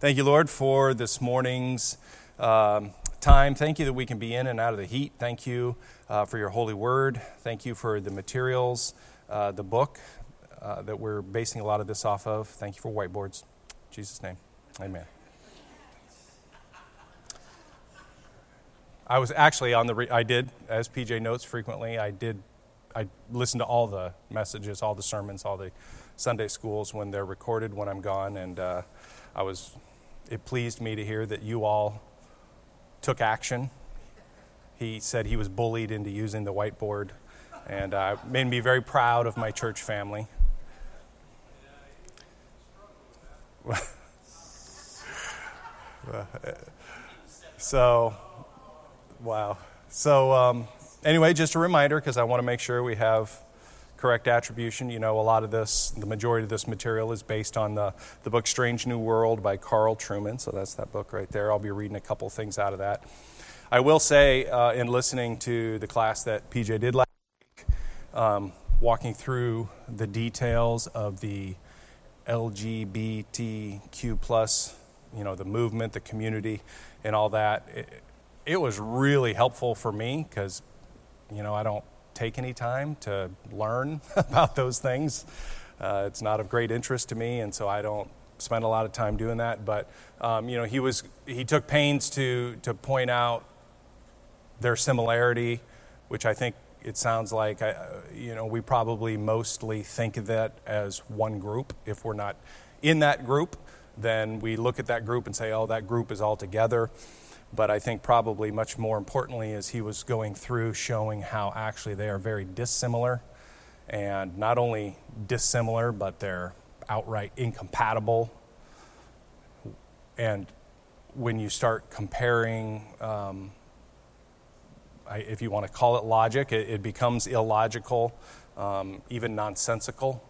Thank you, Lord, for this morning's um, time. Thank you that we can be in and out of the heat. Thank you uh, for your holy word. Thank you for the materials, uh, the book uh, that we're basing a lot of this off of. Thank you for whiteboards. In Jesus' name, amen. I was actually on the, re- I did, as PJ notes frequently, I did, I listened to all the messages, all the sermons, all the Sunday schools when they're recorded when I'm gone, and uh, I was it pleased me to hear that you all took action. He said he was bullied into using the whiteboard, and uh, made me very proud of my church family. so, wow. So, um, anyway, just a reminder because I want to make sure we have correct attribution. You know, a lot of this, the majority of this material is based on the, the book Strange New World by Carl Trueman. So that's that book right there. I'll be reading a couple things out of that. I will say, uh, in listening to the class that PJ did last week, um, walking through the details of the LGBTQ plus, you know, the movement, the community, and all that, it, it was really helpful for me because, you know, I don't take any time to learn about those things. Uh, it's not of great interest to me, and so I don't spend a lot of time doing that. But um, you know, he was he took pains to to point out their similarity, which I think it sounds like I, you know we probably mostly think of that as one group. If we're not in that group, then we look at that group and say, oh, that group is all together. But I think probably much more importantly is he was going through showing how actually they are very dissimilar. And not only dissimilar, but they're outright incompatible. And when you start comparing, um, I, if you want to call it logic, it, it becomes illogical, um, even nonsensical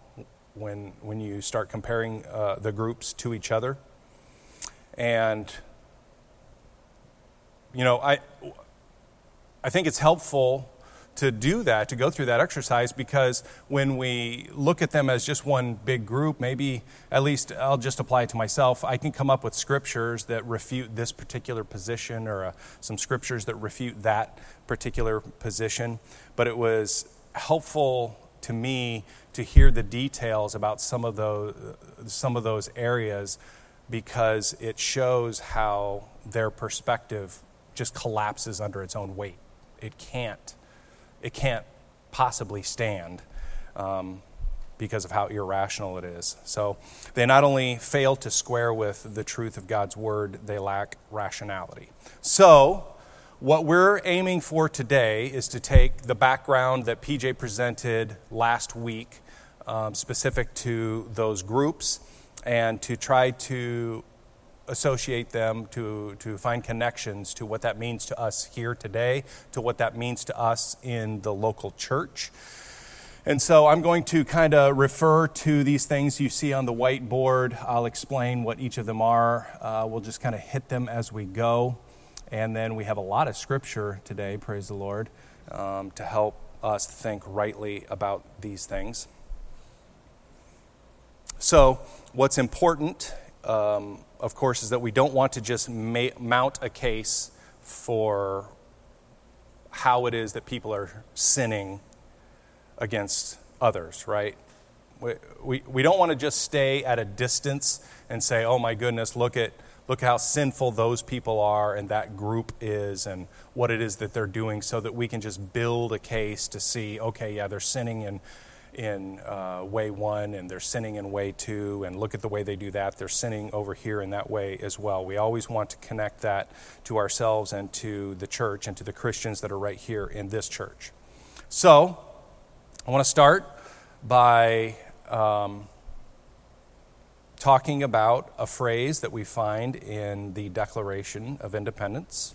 when, when you start comparing uh, the groups to each other. And you know, I, I think it's helpful to do that, to go through that exercise, because when we look at them as just one big group, maybe at least I'll just apply it to myself. I can come up with scriptures that refute this particular position or uh, some scriptures that refute that particular position. But it was helpful to me to hear the details about some of those, some of those areas because it shows how their perspective just collapses under its own weight. It can't, it can't possibly stand um, because of how irrational it is. So they not only fail to square with the truth of God's word, they lack rationality. So, what we're aiming for today is to take the background that PJ presented last week, um, specific to those groups, and to try to associate them, to, to find connections to what that means to us here today, to what that means to us in the local church. And so I'm going to kind of refer to these things you see on the whiteboard. I'll explain what each of them are. Uh, we'll just kind of hit them as we go. And then we have a lot of scripture today, praise the Lord, um, to help us think rightly about these things. So, what's important um, of course, is that we don't want to just ma- mount a case for how it is that people are sinning against others, right? We, we, we don't want to just stay at a distance and say, oh my goodness, look at, look how sinful those people are and that group is and what it is that they're doing so that we can just build a case to see, okay, yeah, they're sinning and in uh, way one and they're sinning in way two, and look at the way they do that. They're sinning over here in that way as well. We always want to connect that to ourselves and to the church and to the Christians that are right here in this church. So, I want to start by um, talking about a phrase that we find in the Declaration of Independence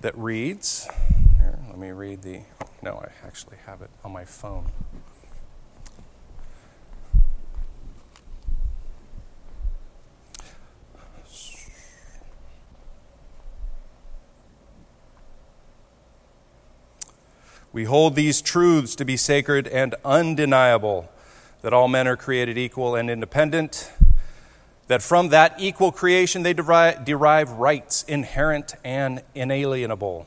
that reads, here, let me read the no, I actually have it on my phone. We hold these truths to be sacred and undeniable that all men are created equal and independent, that from that equal creation they derive, rights inherent and inalienable,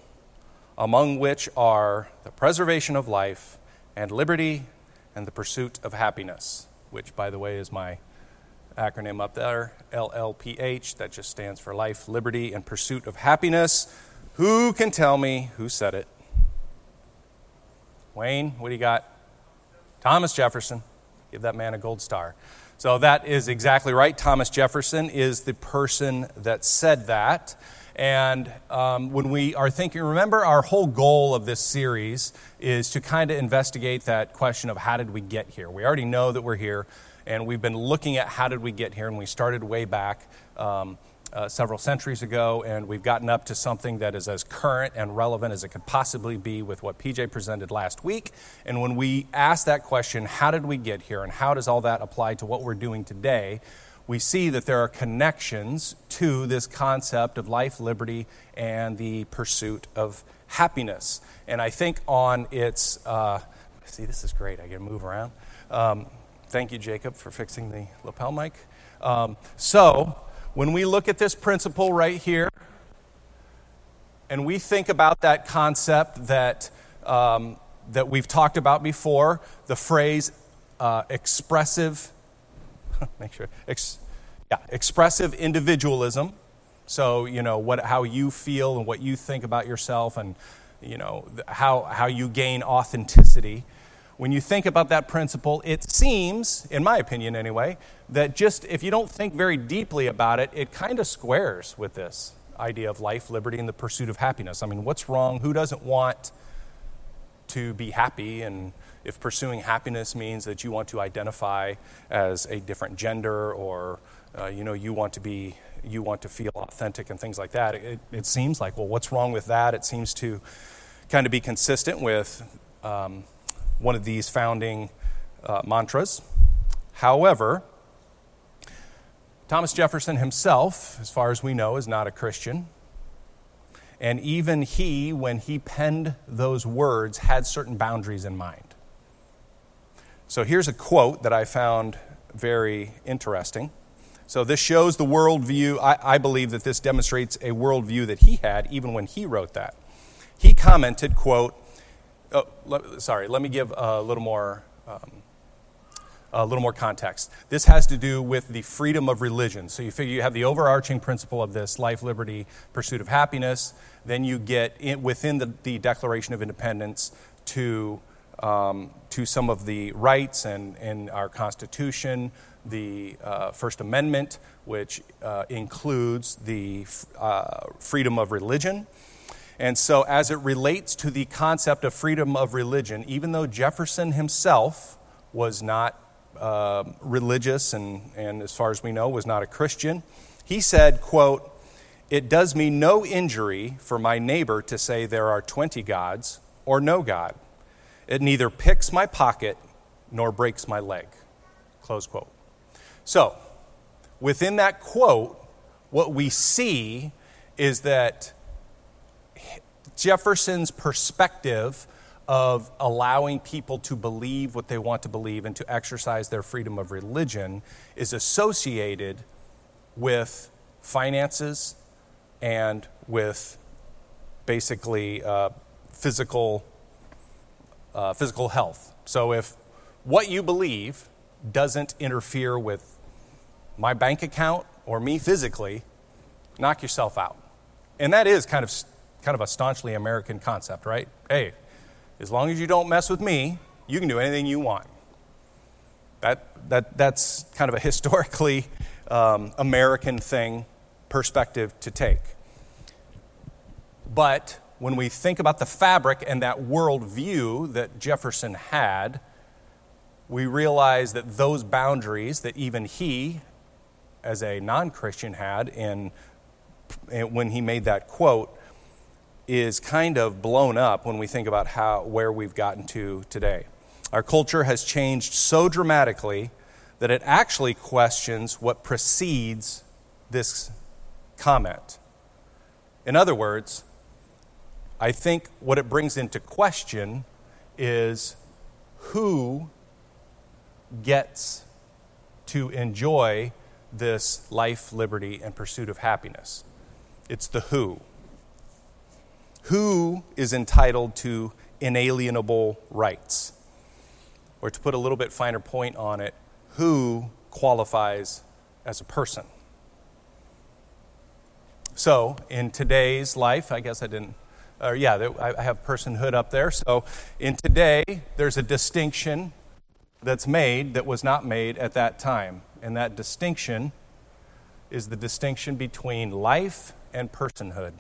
among which are the preservation of life and liberty and the pursuit of happiness, which, by the way, is my acronym up there LLPH. That just stands for life, liberty, and pursuit of happiness. Who can tell me who said it? Wayne, what do you got? Thomas Jefferson. Give that man a gold star. So that is exactly right. Thomas Jefferson is the person that said that. And um, when we are thinking, remember, our whole goal of this series is to kind of investigate that question of how did we get here? We already know that we're here, and we've been looking at how did we get here, and we started way back. Um, uh, several centuries ago, and we've gotten up to something that is as current and relevant as it could possibly be with what PJ presented last week. And when we ask that question, how did we get here, and how does all that apply to what we're doing today? We see that there are connections to this concept of life, liberty, and the pursuit of happiness. And I think on its, uh, see, this is great. I to move around. Um, thank you, Jacob, for fixing the lapel mic. Um, so, when we look at this principle right here, and we think about that concept that, um, that we've talked about before, the phrase uh, expressive, make sure, ex, yeah, expressive individualism. So, you know, what, how you feel and what you think about yourself and, you know, how, how you gain authenticity when you think about that principle, it seems, in my opinion anyway, that just if you don't think very deeply about it, it kind of squares with this idea of life, liberty, and the pursuit of happiness. I mean, what's wrong? Who doesn't want to be happy? And if pursuing happiness means that you want to identify as a different gender or uh, you know you want to be you want to feel authentic and things like that it, it seems like well what's wrong with that it seems to kind of be consistent with um, one of these founding uh, mantras. However, Thomas Jefferson himself, as far as we know, is not a Christian. And even he, when he penned those words, had certain boundaries in mind. So here's a quote that I found very interesting. So this shows the worldview. I, I believe that this demonstrates a worldview that he had even when he wrote that. He commented, quote, oh, le, sorry, let me give a little more. Um, a little more context. This has to do with the freedom of religion. So you figure you have the overarching principle of this life, liberty, pursuit of happiness. Then you get in, within the, the, Declaration of Independence to, um, to some of the rights and, in our Constitution, the uh, First Amendment, which uh, includes the uh, freedom of religion. And so, as it relates to the concept of freedom of religion, even though Jefferson himself was not uh, religious and, and, as far as we know, was not a Christian, he said, quote, It does me no injury for my neighbor to say there are 20 gods or no God. It neither picks my pocket nor breaks my leg. Close quote. So, within that quote, what we see is that Jefferson's perspective of allowing people to believe what they want to believe and to exercise their freedom of religion is associated with finances and with basically uh, physical, uh, physical health. So if what you believe doesn't interfere with my bank account or me physically, knock yourself out. And that is kind of kind of a staunchly American concept, right? Hey, as long as you don't mess with me, you can do anything you want. That, that, that's kind of a historically um, American thing, perspective to take. But when we think about the fabric and that worldview that Jefferson had, we realize that those boundaries that even he, as a non Christian, had in, in, when he made that quote is kind of blown up when we think about how, where we've gotten to today. Our culture has changed so dramatically that it actually questions what precedes this comment. In other words, I think what it brings into question is who gets to enjoy this life, liberty, and pursuit of happiness? It's the who. Who is entitled to inalienable rights? Or to put a little bit finer point on it, who qualifies as a person? So, in today's life, I guess I didn't, or yeah, I have personhood up there. So, in today, there's a distinction that's made that was not made at that time. And that distinction is the distinction between life and personhood.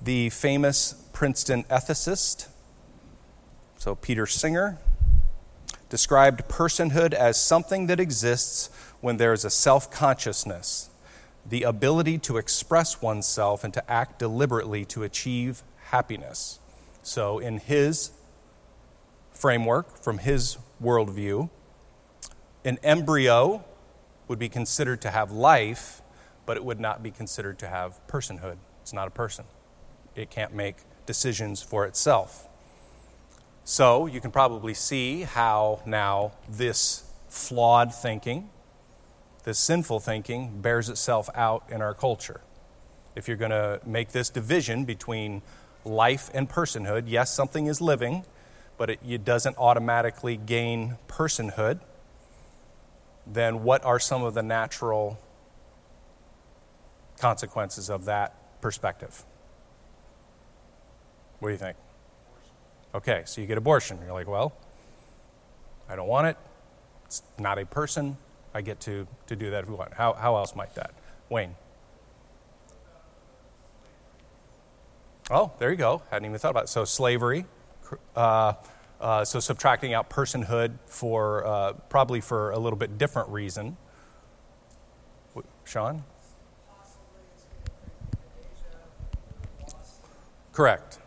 The famous Princeton ethicist, so Peter Singer, described personhood as something that exists when there is a self consciousness, the ability to express oneself and to act deliberately to achieve happiness. So, in his framework, from his worldview, an embryo would be considered to have life, but it would not be considered to have personhood. It's not a person, it can't make decisions for itself. So, you can probably see how now this flawed thinking this sinful thinking bears itself out in our culture. If you're going to make this division between life and personhood, yes, something is living, but it, it doesn't automatically gain personhood, then what are some of the natural consequences of that perspective? What do you think? Okay, so you get abortion. You're like, well, I don't want it. It's not a person. I get to, to do that if we want. How, how else might that? Wayne. Oh, there you go. Hadn't even thought about it. So, slavery. Uh, uh, so, subtracting out personhood for uh, probably for a little bit different reason. Sean? Correct.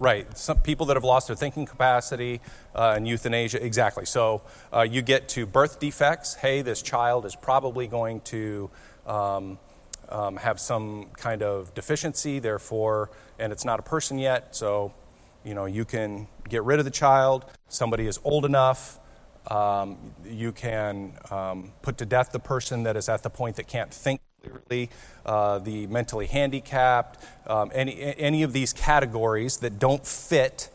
Right. Some people that have lost their thinking capacity uh, and euthanasia, exactly. So uh, you get to birth defects. Hey, this child is probably going to um, um, have some kind of deficiency, therefore, and it's not a person yet. So, you know, you can get rid of the child. Somebody is old enough. Um, you can um, put to death the person that is at the point that can't think clearly, uh, the mentally handicapped, um, any, any of these categories that don't fit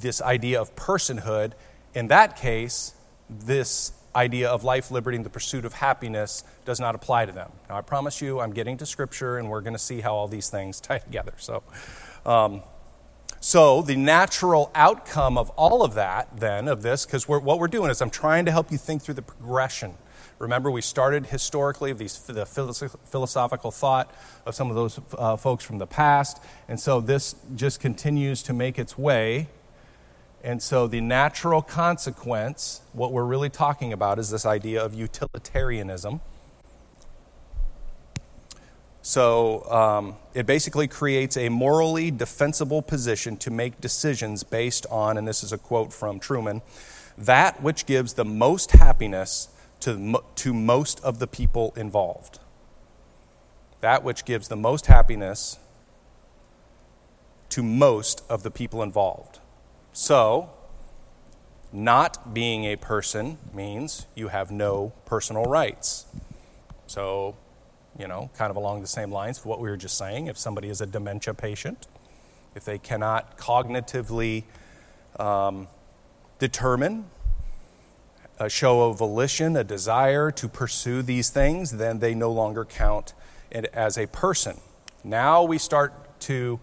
this idea of personhood, in that case, this idea of life, liberty, and the pursuit of happiness does not apply to them. Now, I promise you, I'm getting to Scripture, and we're going to see how all these things tie together. So, um, so the natural outcome of all of that, then, of this, because what we're doing is I'm trying to help you think through the progression Remember, we started historically these, the philosophical thought of some of those uh, folks from the past, and so this just continues to make its way. And so, the natural consequence, what we're really talking about, is this idea of utilitarianism. So, um, it basically creates a morally defensible position to make decisions based on, and this is a quote from Trueman, that which gives the most happiness to, to most of the people involved. That which gives the most happiness to most of the people involved. So, not being a person means you have no personal rights. So, you know, kind of along the same lines of what we were just saying, if somebody is a dementia patient, if they cannot cognitively um, determine a show of volition, a desire to pursue these things, then they no longer count as a person. Now we start to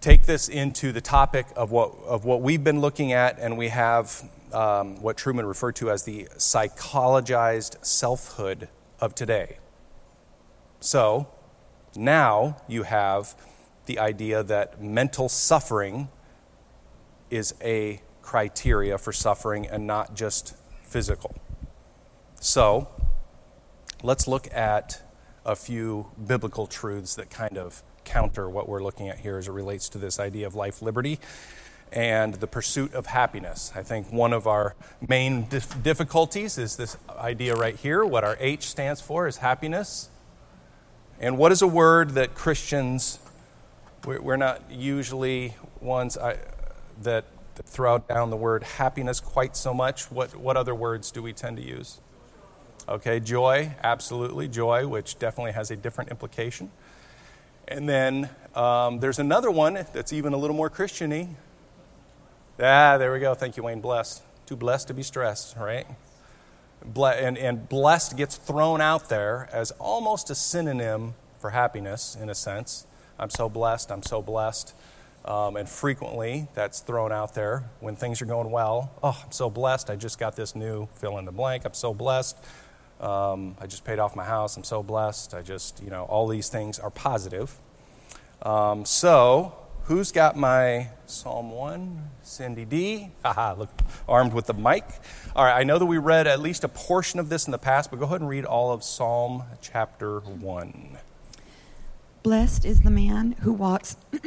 take this into the topic of what, of what we've been looking at, and we have um, what Trueman referred to as the psychologized selfhood of today. So now you have the idea that mental suffering is a criteria for suffering and not just physical. So, let's look at a few biblical truths that kind of counter what we're looking at here as it relates to this idea of life, liberty, and the pursuit of happiness. I think one of our main dif- difficulties is this idea right here. What our H stands for is happiness. And what is a word that Christians, we're not usually ones I, throw down the word happiness quite so much. What, what other words do we tend to use? Okay, joy, absolutely, joy, which definitely has a different implication. And then um, there's another one that's even a little more Christiany. Ah, there we go. Thank you, Wayne. Blessed. Too blessed to be stressed, right? and, and blessed gets thrown out there as almost a synonym for happiness, in a sense. I'm so blessed, I'm so blessed. Um, and frequently that's thrown out there when things are going well. Oh, I'm so blessed. I just got this new fill in the blank. I'm so blessed. Um, I just paid off my house. I'm so blessed. I just, you know, all these things are positive. Um, so, who's got my Psalm 1? Cindy D. Haha, look, armed with the mic. All right, I know that we read at least a portion of this in the past, but go ahead and read all of Psalm chapter 1. Blessed is the man who walks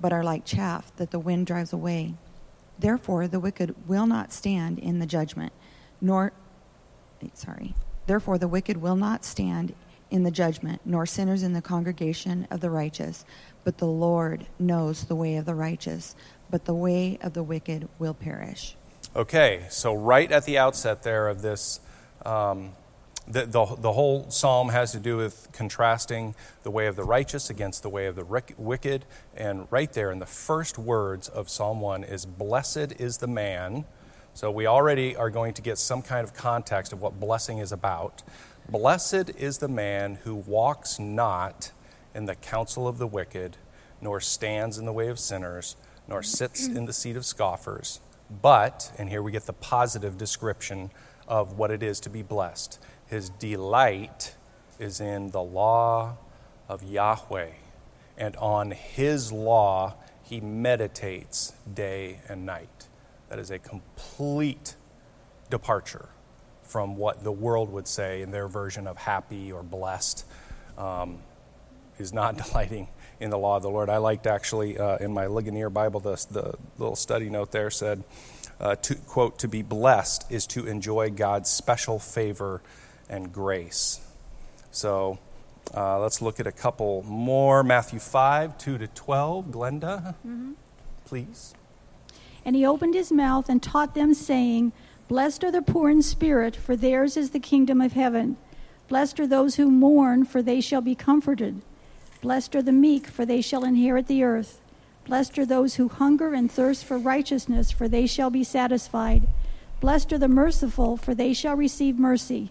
but are like chaff that the wind drives away. Therefore, the wicked will not stand in the judgment, nor, sorry, therefore, the wicked will not stand in the judgment, nor sinners in the congregation of the righteous. But the Lord knows the way of the righteous, but the way of the wicked will perish. Okay, so right at the outset there of this um, the, the, the, whole psalm has to do with contrasting the way of the righteous against the way of the wicked. And right there in the first words of Psalm 1 is, Blessed is the man. So we already are going to get some kind of context of what blessing is about. Blessed is the man who walks not in the counsel of the wicked, nor stands in the way of sinners, nor sits in the seat of scoffers. But, and here we get the positive description of what it is to be blessed his delight is in the law of Yahweh, and on his law he meditates day and night. That is a complete departure from what the world would say in their version of happy or blessed. Um, is not delighting in the law of the Lord. I liked actually uh, in my Ligonier Bible, the, the little study note there said, uh, to, quote, to be blessed is to enjoy God's special favor and grace. So uh, let's look at a couple more. Matthew 5, 2 to 12. Glenda, mm-hmm. please. And he opened his mouth and taught them, saying, Blessed are the poor in spirit, for theirs is the kingdom of heaven. Blessed are those who mourn, for they shall be comforted. Blessed are the meek, for they shall inherit the earth. Blessed are those who hunger and thirst for righteousness, for they shall be satisfied. Blessed are the merciful, for they shall receive mercy.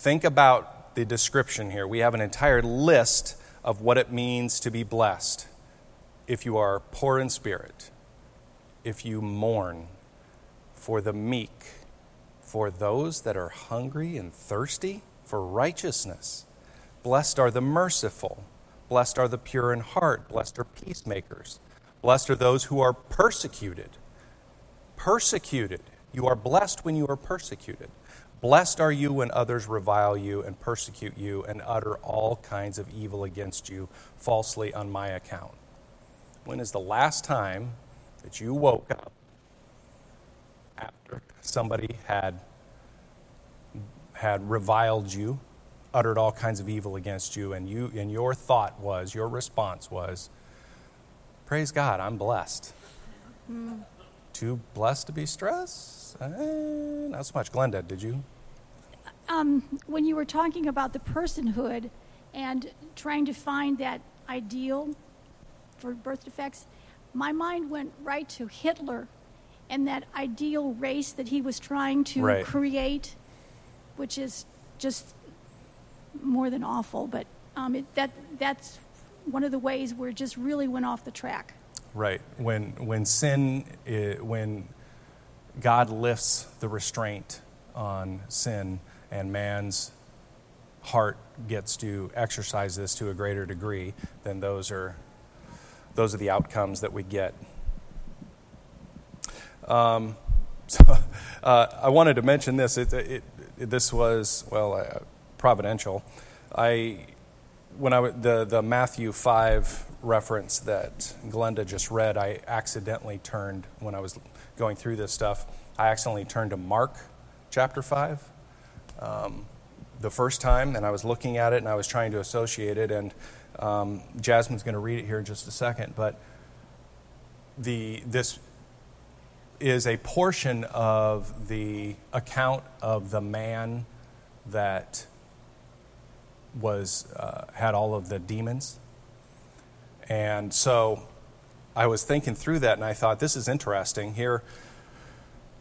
Think about the description here. We have an entire list of what it means to be blessed. If you are poor in spirit, if you mourn, for the meek, for those that are hungry and thirsty for righteousness. Blessed are the merciful. Blessed are the pure in heart. Blessed are peacemakers. Blessed are those who are persecuted. Persecuted. You are blessed when you are persecuted. Blessed are you when others revile you and persecute you and utter all kinds of evil against you falsely on my account. When is the last time that you woke up after somebody had, had reviled you, uttered all kinds of evil against you, and, you, and your thought was, your response was, Praise God, I'm blessed. Mm. Too blessed to be stressed? Uh, not so much. Glenda, did you? Um, when you were talking about the personhood and trying to find that ideal for birth defects, my mind went right to Hitler and that ideal race that he was trying to Right. create, which is just more than awful. But um, it, that that's one of the ways where it just really went off the track. Right. When, when sin, i when God lifts the restraint on sin and man's heart gets to exercise this to a greater degree, then those are, those are the outcomes that we get. Um, so, uh, I wanted to mention this. It, it, it, this was, well, uh, providential. I when I, the the Matthew five reference that Glenda just read, I accidentally turned when I was going through this stuff. I accidentally turned to Mark chapter five um, the first time, and I was looking at it and I was trying to associate it. And um, Jasmine's going to read it here in just a second, but the this is a portion of the account of the man that was uh, had all of the demons and so i was thinking through that and i thought this is interesting here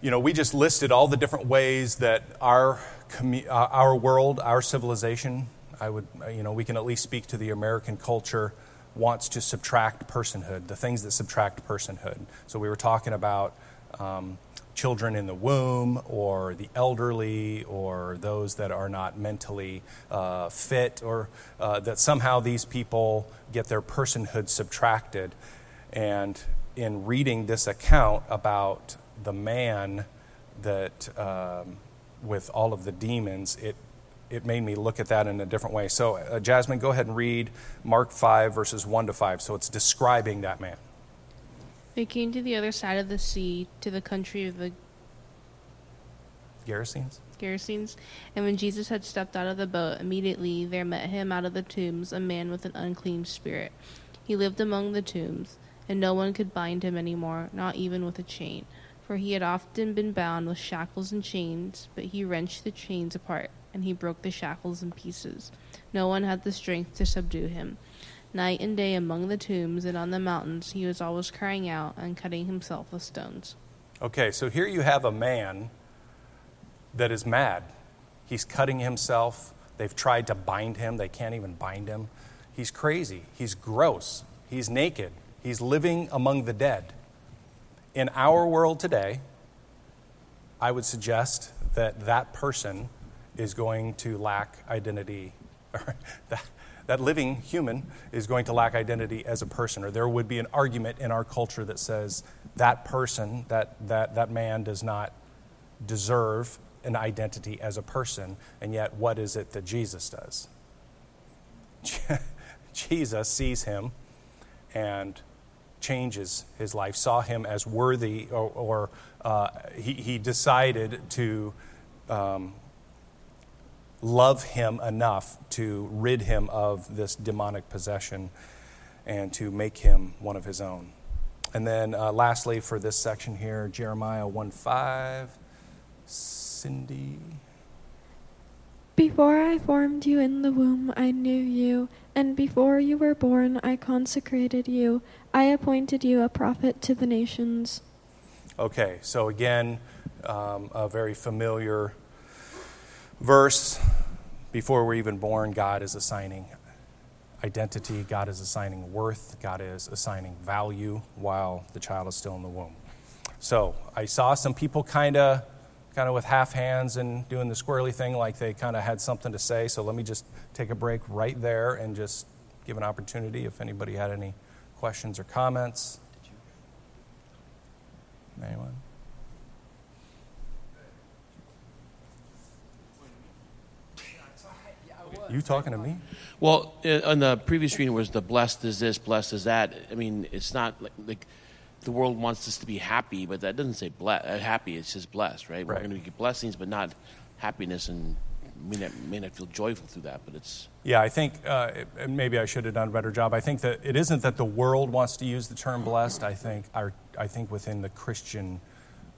you know we just listed all the different ways that our uh, our world our civilization i would uh, you know we can at least speak to the american culture wants to subtract personhood the things that subtract personhood so we were talking about um, children in the womb or the elderly or those that are not mentally uh, fit or uh, that somehow these people get their personhood subtracted. And in reading this account about the man that um, with all of the demons, it it made me look at that in a different way. So, uh, Jasmine, go ahead and read Mark 5, verses 1 to 5. So, it's describing that man. They came to the other side of the sea, to the country of the Gerasenes? Gerasenes. And when Jesus had stepped out of the boat, immediately there met him out of the tombs a man with an unclean spirit. He lived among the tombs, and no one could bind him any more, not even with a chain. For he had often been bound with shackles and chains, but he wrenched the chains apart, and he broke the shackles in pieces. No one had the strength to subdue him. Night and day among the tombs and on the mountains, he was always crying out and cutting himself with stones. Okay, so here you have a man that is mad. He's cutting himself. They've tried to bind him, they can't even bind him. He's crazy. He's gross. He's naked. He's living among the dead. In our world today, I would suggest that that person is going to lack identity, or that, that living human is going to lack identity as a person, or there would be an argument in our culture that says that person, that, that, that man does not deserve an identity as a person, and yet what is it that Jesus does? Jesus sees him and changes his life, saw him as worthy, or, or uh, he, he decided to um, love him enough to rid him of this demonic possession and to make him one of his own. And then, uh, lastly, for this section here, Jeremiah 1 5. Cindy. Before I formed you in the womb, I knew you, and before you were born, I consecrated you. I appointed you a prophet to the nations. Okay, so again, um, a very familiar verse. Before we're even born, God is assigning identity, God is assigning worth, God is assigning value while the child is still in the womb. So I saw some people kind of kind of with half hands and doing the squirrely thing like they kind of had something to say. So let me just take a break right there and just give an opportunity if anybody had any questions or comments. Anyone? You talking to me? Well, uh, on the previous reading was the blessed is this, blessed is that. I mean, it's not like, like the world wants us to be happy, but that doesn't say ble- uh, happy. It says blessed, right? We're going to get blessings, but not happiness, and may not, may not feel joyful through that. But it's Yeah, I think uh, and maybe I should have done a better job. I think that it isn't that the world wants to use the term blessed. I think our, I think within the Christian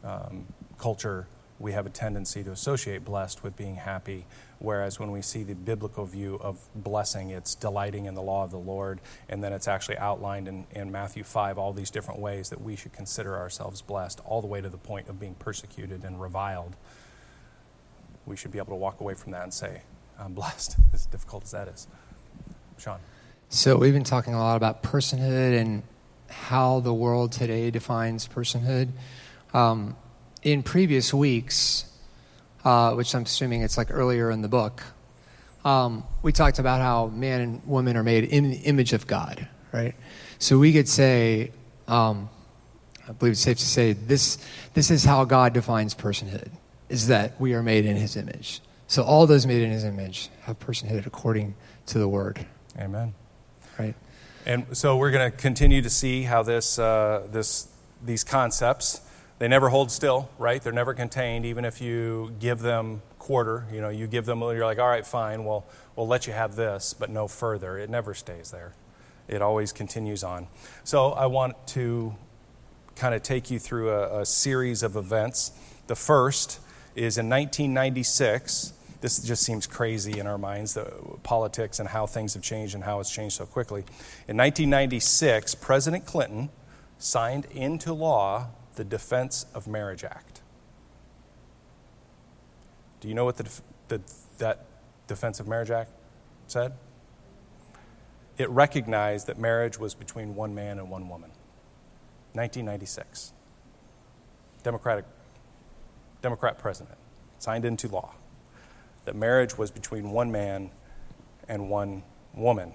um, culture, we have a tendency to associate blessed with being happy, whereas when we see the biblical view of blessing, it's delighting in the law of the Lord, and then it's actually outlined in, in Matthew 5 all these different ways that we should consider ourselves blessed, all the way to the point of being persecuted and reviled. We should be able to walk away from that and say, I'm blessed, as difficult as that is. Sean. So, we've been talking a lot about personhood and how the world today defines personhood. Um, in previous weeks, uh, which I'm assuming it's like earlier in the book, um, we talked about how man and woman are made in the image of God, right? So we could say, um, I believe it's safe to say, this, this is how God defines personhood, is that we are made in his image. So all those made in his image have personhood according to the word. Amen. Right? And so we're going to continue to see how this, uh, this, these concepts they never hold still, right? They're never contained, even if you give them quarter. You know, you give them, you're like, all right, fine, well, we'll let you have this, but no further. It never stays there. It always continues on. So I want to kind of take you through a, a series of events. The first is in 1996. This just seems crazy in our minds, the politics and how things have changed and how it's changed so quickly. In 1996, President Clinton signed into law the Defense of Marriage Act. Do you know what the, the, that Defense of Marriage Act said? It recognized that marriage was between one man and one woman. 1996. Democratic Democrat president signed into law that marriage was between one man and one woman.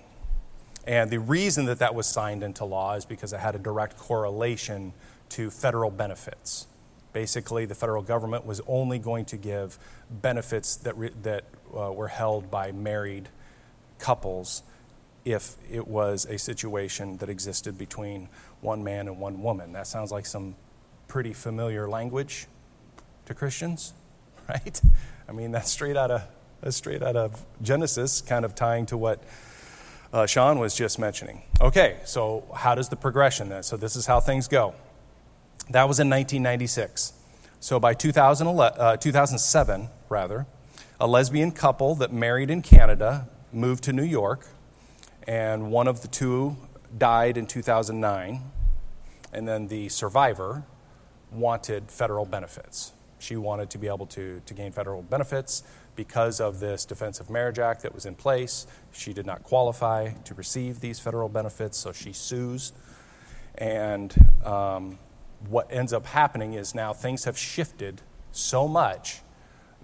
And the reason that that was signed into law is because it had a direct correlation to federal benefits. Basically, the federal government was only going to give benefits that, re- that uh, were held by married couples if it was a situation that existed between one man and one woman. That sounds like some pretty familiar language to Christians, right? I mean, that's straight out of, that's straight out of Genesis, kind of tying to what uh, Sean was just mentioning. Okay, so how does the progression then? So this is how things go. That was in 1996. So by uh, 2007, rather, a lesbian couple that married in Canada moved to New York, and one of the two died in 2009, and then the survivor wanted federal benefits. She wanted to be able to, to gain federal benefits because of this Defense of Marriage Act that was in place. She did not qualify to receive these federal benefits, so she sues. And um, what ends up happening is now things have shifted so much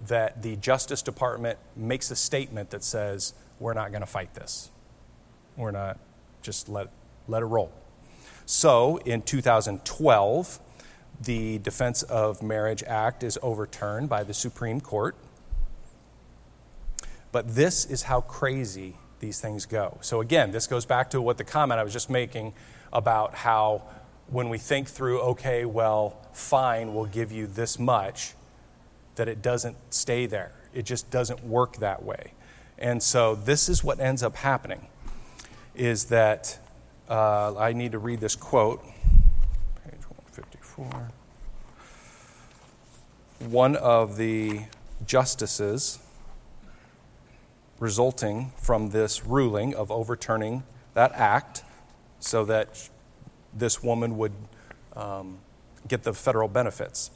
that the Justice Department makes a statement that says, we're not going to fight this. We're not, just let, let it roll. So in 2012, the Defense of Marriage Act is overturned by the Supreme Court. But this is how crazy these things go. So, again, this goes back to what the comment I was just making about how when we think through, okay, well, fine, we'll give you this much, that it doesn't stay there. It just doesn't work that way. And so this is what ends up happening is that uh, I need to read this quote, 154. One of the justices resulting from this ruling of overturning that act so that this woman would um, get the federal benefits.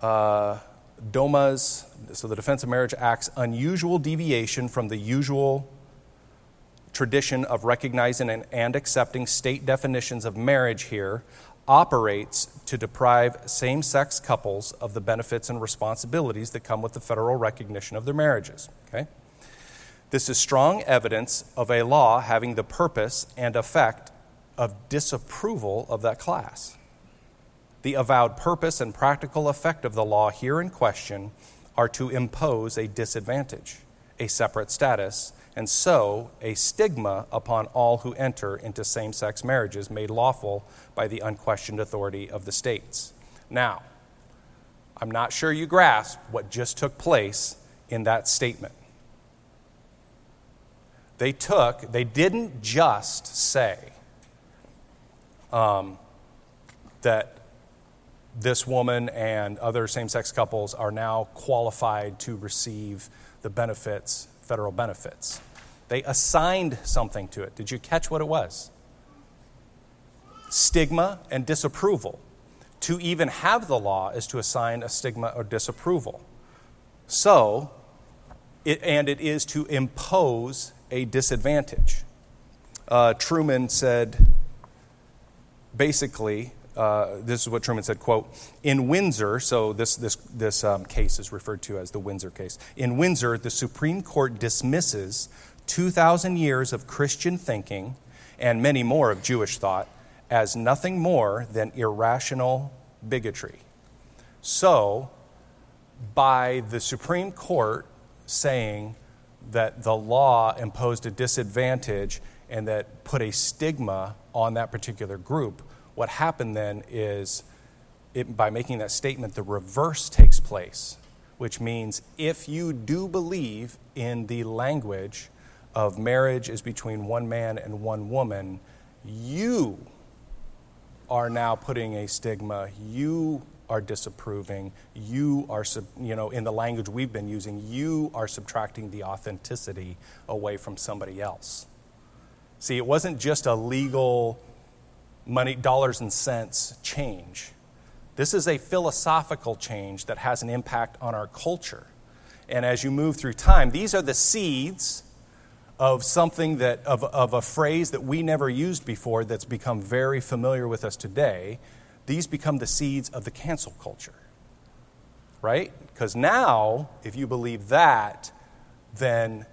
Uh, DOMA's, so the Defense of Marriage Act's unusual deviation from the usual tradition of recognizing and, and accepting state definitions of marriage here operates to deprive same sex couples of the benefits and responsibilities that come with the federal recognition of their marriages. Okay? This is strong evidence of a law having the purpose and effect of disapproval of that class. The avowed purpose and practical effect of the law here in question are to impose a disadvantage, a separate status, and so a stigma upon all who enter into same sex marriages made lawful by the unquestioned authority of the states. Now, I'm not sure you grasp what just took place in that statement. They took, they didn't just say um, that this woman and other same sex couples are now qualified to receive the benefits, federal benefits. They assigned something to it. Did you catch what it was? Stigma and disapproval. To even have the law is to assign a stigma or disapproval. So, it, and it is to impose a disadvantage. Uh, Trueman said, basically, uh, this is what Trueman said, quote, in Windsor, so this, this, this um, case is referred to as the Windsor case. In Windsor, the Supreme Court dismisses 2,000 years of Christian thinking and many more of Jewish thought as nothing more than irrational bigotry. So, by the Supreme Court saying that the law imposed a disadvantage and that put a stigma on that particular group, what happened then is it, by making that statement, the reverse takes place, which means if you do believe in the language of marriage is between one man and one woman, you are now putting a stigma. You are disapproving. You are, you know, in the language we've been using, you are subtracting the authenticity away from somebody else. See, it wasn't just a legal money, dollars and cents change. This is a philosophical change that has an impact on our culture. And as you move through time, these are the seeds of something that, of, of a phrase that we never used before that's become very familiar with us today. These become the seeds of the cancel culture. Right? Because now, if you believe that, then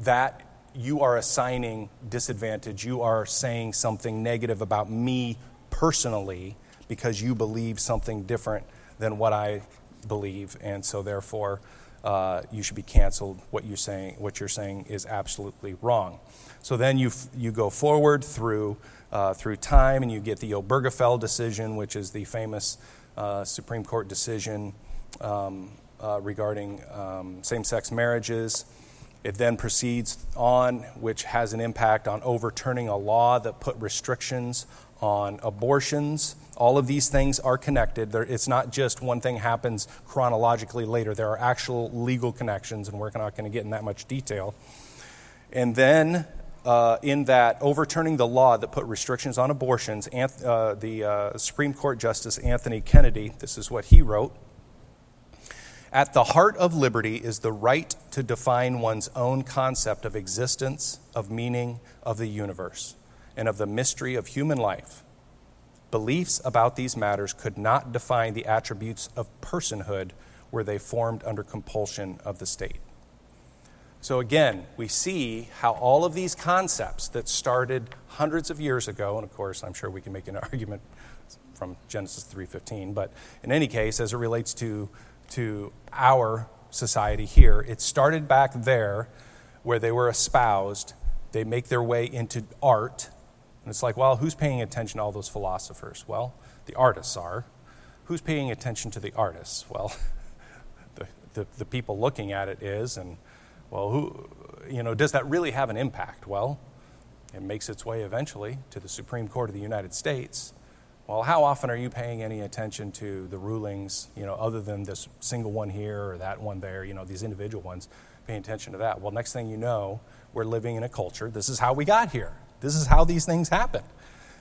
that you are assigning disadvantage. You are saying something negative about me personally because you believe something different than what I believe, and so therefore uh, you should be canceled. What you're saying, what you're saying, is absolutely wrong. So then you you go forward through uh, through time, and you get the Obergefell decision, which is the famous uh, Supreme Court decision um, uh, regarding um, same-sex marriages. It then proceeds on, which has an impact on overturning a law that put restrictions on abortions. All of these things are connected. It's not just one thing happens chronologically later, there are actual legal connections, and we're not going to get in that much detail. And then, uh, in that overturning the law that put restrictions on abortions, uh, the uh, Supreme Court Justice Anthony Kennedy, this is what he wrote at the heart of liberty is the right to define one's own concept of existence, of meaning, of the universe, and of the mystery of human life. Beliefs about these matters could not define the attributes of personhood were they formed under compulsion of the state. So, again, we see how all of these concepts that started hundreds of years ago, and of course, I'm sure we can make an argument from Genesis 3:15, but in any case, as it relates to to our society here. It started back there where they were espoused. They make their way into art. And it's like, well, who's paying attention to all those philosophers? Well, the artists are. Who's paying attention to the artists? Well, the, the, the people looking at it is. And, well, who, you know, does that really have an impact? Well, it makes its way eventually to the Supreme Court of the United States. Well, how often are you paying any attention to the rulings, you know, other than this single one here or that one there, you know, these individual ones, paying attention to that? Well, next thing you know, we're living in a culture. This is how we got here. This is how these things happen.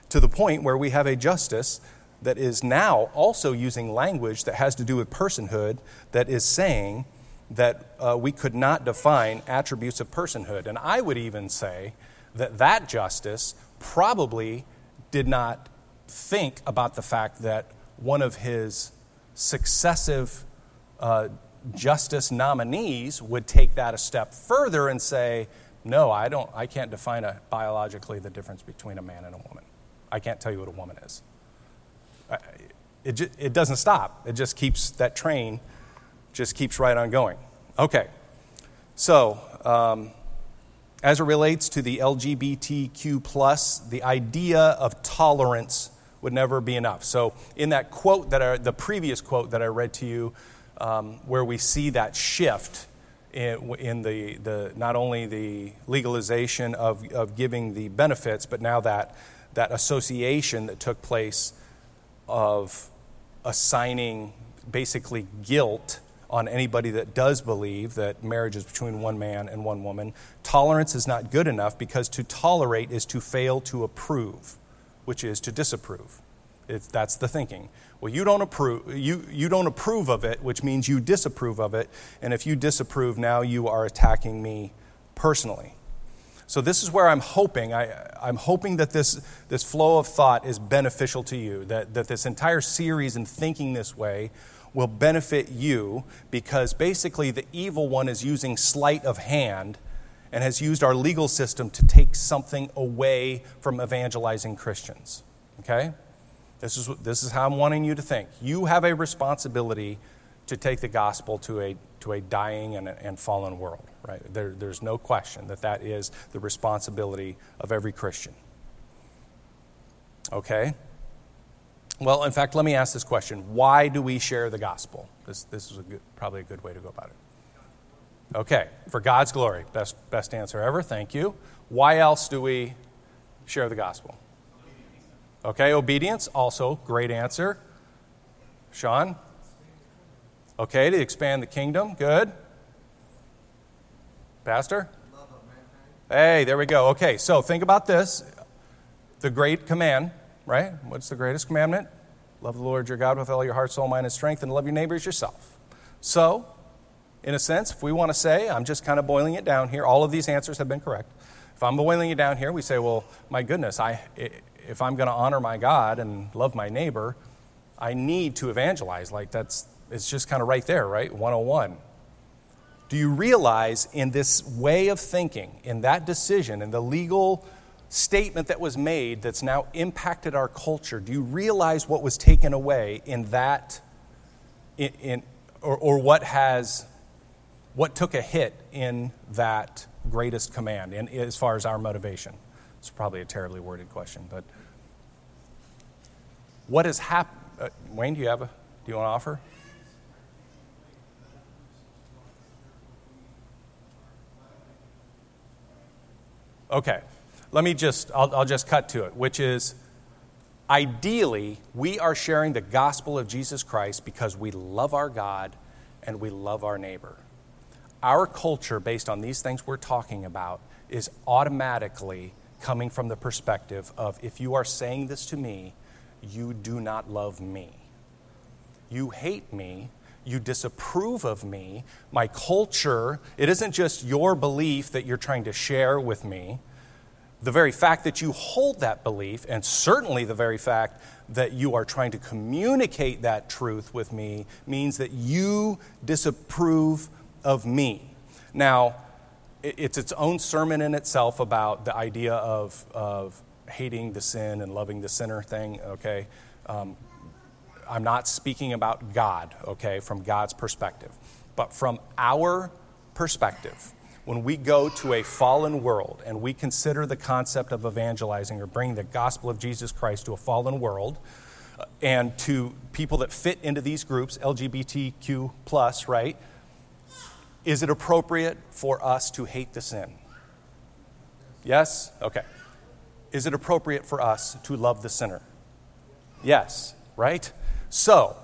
To the point where we have a justice that is now also using language that has to do with personhood that is saying that uh, we could not define attributes of personhood. And I would even say that that justice probably did not think about the fact that one of his successive uh, justice nominees would take that a step further and say, no, I, don't, I can't define a, biologically the difference between a man and a woman. I can't tell you what a woman is. It, just, it doesn't stop. It just keeps, that train just keeps right on going. Okay, so um, as it relates to the LGBTQ, plus, the idea of tolerance would never be enough. So, in that quote that I, the previous quote that I read to you, um, where we see that shift in, in the, the, not only the legalization of, of giving the benefits, but now that, that association that took place of assigning basically guilt on anybody that does believe that marriage is between one man and one woman. Tolerance is not good enough because to tolerate is to fail to approve, which is to disapprove. It's, that's the thinking. Well, you don't approve. You, you don't approve of it, which means you disapprove of it. And if you disapprove, now you are attacking me personally. So this is where I'm hoping. I, I'm hoping that this, this flow of thought is beneficial to you. That, that this entire series and thinking this way will benefit you because basically the evil one is using sleight of hand and has used our legal system to take something away from evangelizing Christians. Okay? This is, this is how I'm wanting you to think. You have a responsibility to take the gospel to a, to a dying and, and fallen world, right? There, there's no question that that is the responsibility of every Christian. Okay? Well, in fact, let me ask this question Why do we share the gospel? This, this is a good, probably a good way to go about it. Okay, for God's glory. Best, best answer ever. Thank you. Why else do we share the gospel? Okay, obedience. Also, great answer. Sean? Okay, to expand the kingdom. Good. Pastor? Hey, there we go. Okay, so think about this. The great command right? What's the greatest commandment? Love the Lord your God with all your heart, soul, mind, and strength, and love your neighbors yourself. So, in a sense, if we want to say, I'm just kind of boiling it down here, all of these answers have been correct. If I'm boiling it down here, we say, well, my goodness, I, if I'm going to honor my God and love my neighbor, I need to evangelize. Like that's, it's just kind of right there, right? 101. Do you realize in this way of thinking, in that decision, in the legal statement that was made that's now impacted our culture, do you realize what was taken away in that, in, in or, or what has, what took a hit in that greatest command, and as far as our motivation? It's probably a terribly worded question, but what has happened? Uh, Wayne, do you have a, do you want to offer? Okay let me just, I'll, I'll just cut to it, which is ideally, we are sharing the gospel of Jesus Christ because we love our God and we love our neighbor. Our culture, based on these things we're talking about, is automatically coming from the perspective of if you are saying this to me, you do not love me. You hate me. You disapprove of me. My culture, it isn't just your belief that you're trying to share with me the very fact that you hold that belief, and certainly the very fact that you are trying to communicate that truth with me, means that you disapprove of me. Now, it's its own sermon in itself about the idea of, of hating the sin and loving the sinner thing, okay? Um, I'm not speaking about God, okay, from God's perspective, but from our perspective when we go to a fallen world and we consider the concept of evangelizing or bringing the gospel of Jesus Christ to a fallen world uh, and to people that fit into these groups, LGBTQ, plus, right? Is it appropriate for us to hate the sin? Yes? Okay. Is it appropriate for us to love the sinner? Yes, right? So,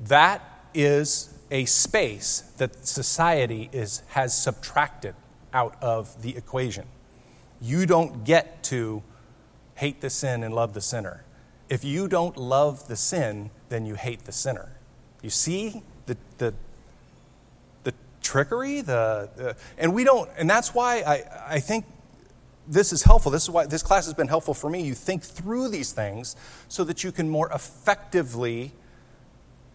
that is a space that society is, has subtracted out of the equation. You don't get to hate the sin and love the sinner. If you don't love the sin, then you hate the sinner. You see the, the, trickery? The, and we don't, and that's why I, I think this is helpful. This is why this class has been helpful for me. You think through these things so that you can more effectively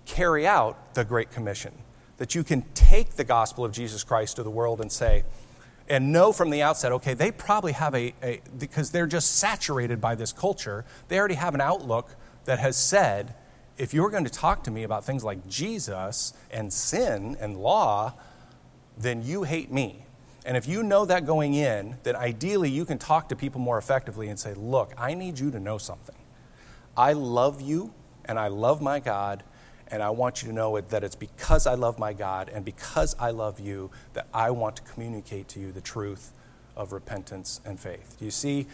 carry out the Great Commission. That you can take the gospel of Jesus Christ to the world and say, and know from the outset, okay, they probably have a, a, because they're just saturated by this culture, they already have an outlook that has said, if you're going to talk to me about things like Jesus and sin and law, then you hate me. And if you know that going in, then ideally you can talk to people more effectively and say, look, I need you to know something. I love you and I love my God, and I want you to know it, that it's because I love my God and because I love you that I want to communicate to you the truth of repentance and faith. Do you see?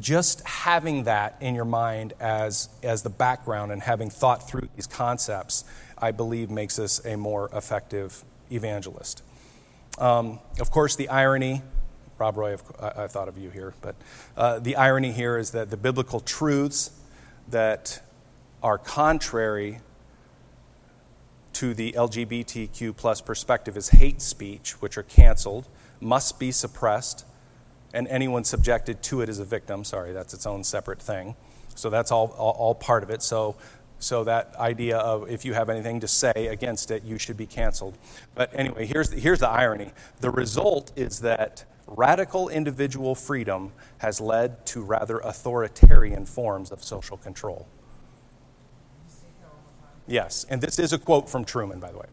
just having that in your mind as, as the background and having thought through these concepts, I believe makes us a more effective evangelist. Um, of course, the irony, Rob Roy, I, I thought of you here, but uh, the irony here is that the biblical truths that are contrary to the LGBTQ plus perspective is hate speech, which are canceled, must be suppressed, and anyone subjected to it is a victim. Sorry, that's its own separate thing. So that's all, all, all part of it. So, so that idea of if you have anything to say against it, you should be canceled. But anyway, here's the, here's the irony. The result is that radical individual freedom has led to rather authoritarian forms of social control. Yes, and this is a quote from Trueman, by the way.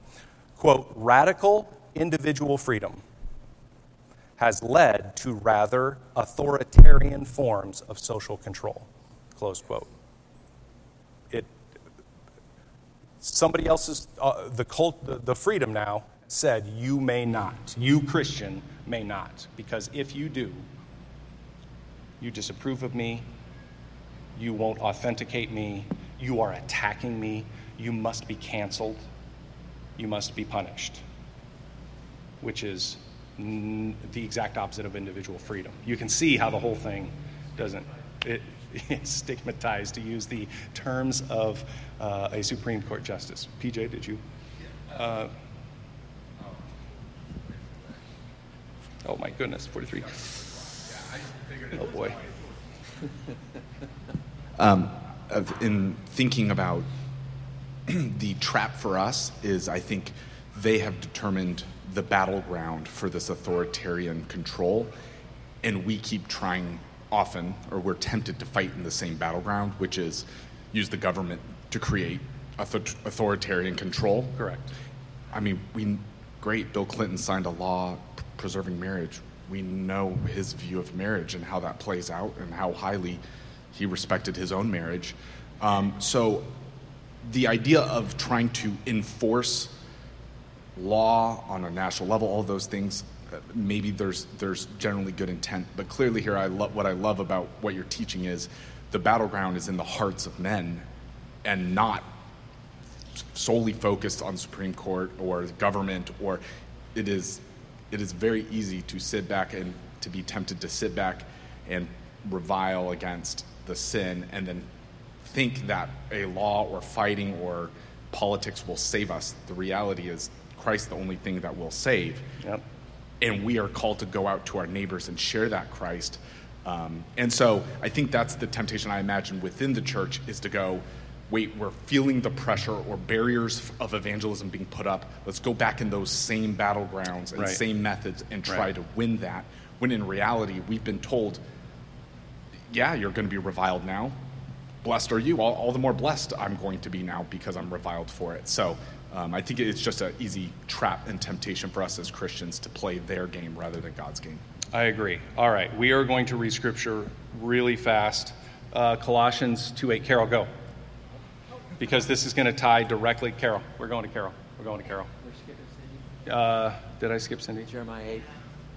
Quote, radical individual freedom has led to rather authoritarian forms of social control. Close quote. It, somebody else's, uh, the, cult, the, the freedom now said, you may not. You, Christian, may not. Because if you do, you disapprove of me, you won't authenticate me, you are attacking me, you must be canceled, you must be punished, which is the exact opposite of individual freedom. You can see how the whole thing doesn't. It, stigmatized to use the terms of uh, a Supreme Court justice. PJ, did you? Uh, oh my goodness, 43. Oh boy. um, in thinking about the trap for us is I think they have determined the battleground for this authoritarian control, and we keep trying often, or we're tempted to fight in the same battleground, which is use the government to create authoritarian control. Correct. I mean, we great. Bill Clinton signed a law preserving marriage. We know his view of marriage and how that plays out, and how highly he respected his own marriage. Um, so, the idea of trying to enforce law on a national level, all those things, maybe there's there's generally good intent, but clearly here I love what I love about what you're teaching is the battleground is in the hearts of men and not solely focused on Supreme Court or government or it is it is very easy to sit back and to be tempted to sit back and revile against the sin and then think that a law or fighting or politics will save us. The reality is Christ the only thing that will save. Yep. And we are called to go out to our neighbors and share that Christ. Um, and so I think that's the temptation I imagine within the church is to go, wait, we're feeling the pressure or barriers of evangelism being put up. Let's go back in those same battlegrounds and right. same methods and try right. to win that. When in reality, we've been told, yeah, you're going to be reviled now. Blessed are you. All, all the more blessed I'm going to be now because I'm reviled for it. So um, I think it's just an easy trap and temptation for us as Christians to play their game rather than God's game. I agree. All right, we are going to read scripture really fast. Uh, Colossians 2 8. Carol, go. Because this is going to tie directly. Carol, we're going to Carol. We're going to Carol. We're skipping Cindy. Uh, did I skip Cindy? Jeremiah 8.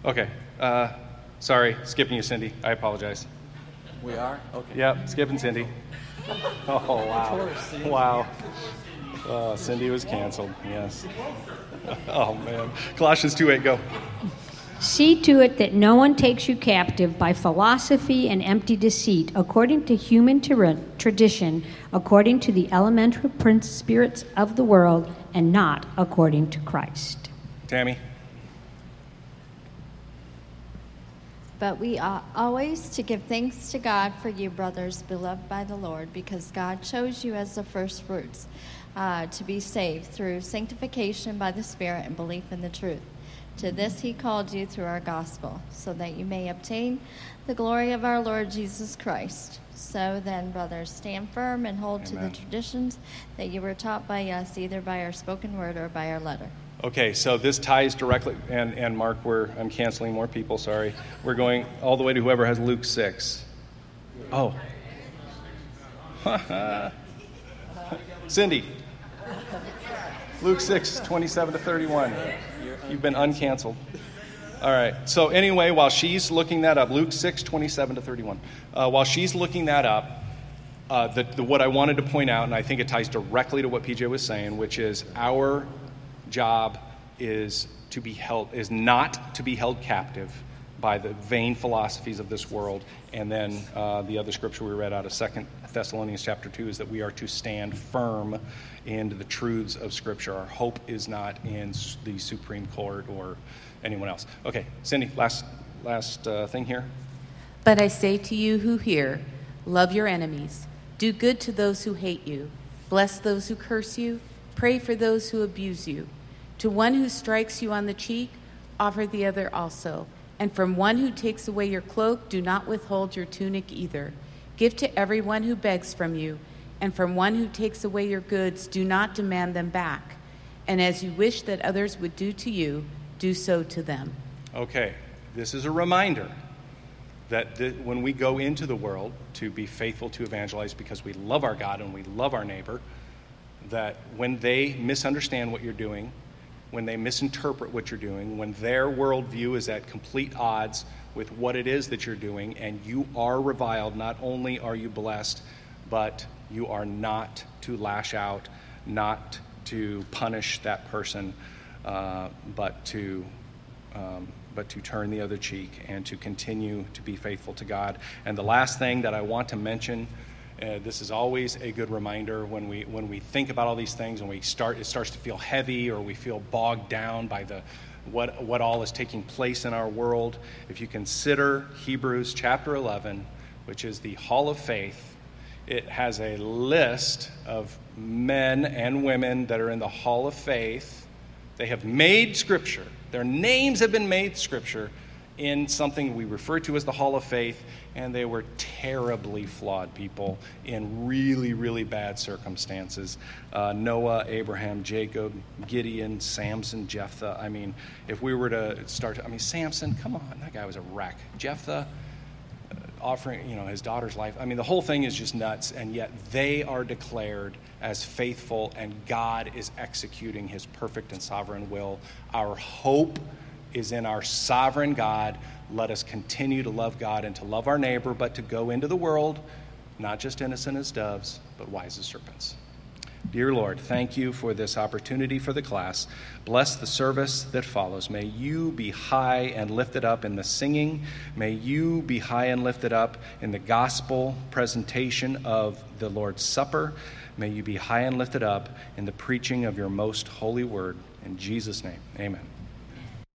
Okay. Uh, sorry, skipping you, Cindy. I apologize. We are? Okay. Yep, skipping Cindy. Oh, wow. Wow. Oh, Cindy was canceled. Yes. oh man. Colossians 2 8, go. See to it that no one takes you captive by philosophy and empty deceit, according to human ter- tradition, according to the elemental prince spirits of the world, and not according to Christ. Tammy. But we ought always to give thanks to God for you, brothers, beloved by the Lord, because God chose you as the first fruits uh, to be saved through sanctification by the Spirit and belief in the truth. To this he called you through our gospel, so that you may obtain the glory of our Lord Jesus Christ. So then, brothers, stand firm and hold Amen. to the traditions that you were taught by us, either by our spoken word or by our letter. Okay, so this ties directly, and, and Mark, we're, I'm canceling more people, sorry. We're going all the way to whoever has Luke 6. Oh. Cindy. Luke 6, 27 to 31. You've been uncanceled. All right. So, anyway, while she's looking that up, Luke 6, 27 to 31, uh, while she's looking that up, uh, the, the, what I wanted to point out, and I think it ties directly to what PJ was saying, which is our job is to be held, is not to be held captive by the vain philosophies of this world. And then uh, the other scripture we read out of Second Thessalonians chapter 2 is that we are to stand firm in the truths of Scripture. Our hope is not in the Supreme Court or anyone else. Okay, Cindy, last, last uh, thing here. But I say to you who hear, love your enemies, do good to those who hate you, bless those who curse you, pray for those who abuse you. To one who strikes you on the cheek, offer the other also. And from one who takes away your cloak, do not withhold your tunic either. Give to everyone who begs from you, and from one who takes away your goods, do not demand them back. And as you wish that others would do to you, do so to them. Okay, this is a reminder that the, when we go into the world to be faithful to evangelize because we love our God and we love our neighbor, that when they misunderstand what you're doing, when they misinterpret what you're doing, when their worldview is at complete odds with what it is that you're doing, and you are reviled, not only are you blessed, but you are not to lash out, not to punish that person, uh, but to um, but to turn the other cheek and to continue to be faithful to God. And the last thing that I want to mention uh, this is always a good reminder when we when we think about all these things and we start it starts to feel heavy or we feel bogged down by the what what all is taking place in our world. If you consider Hebrews chapter 11, which is the hall of faith, it has a list of men and women that are in the hall of faith. They have made scripture. Their names have been made scripture in something we refer to as the hall of faith and they were terribly flawed people in really, really bad circumstances. Uh, Noah, Abraham, Jacob, Gideon, Samson, Jephthah. I mean, if we were to start, to, I mean, Samson, come on, that guy was a wreck. Jephthah, uh, offering, you know, his daughter's life. I mean, the whole thing is just nuts, and yet they are declared as faithful, and God is executing his perfect and sovereign will. Our hope is in our sovereign God let us continue to love God and to love our neighbor, but to go into the world not just innocent as doves, but wise as serpents. Dear Lord, thank you for this opportunity for the class. Bless the service that follows. May you be high and lifted up in the singing. May you be high and lifted up in the gospel presentation of the Lord's Supper. May you be high and lifted up in the preaching of your most holy word. In Jesus' name, amen.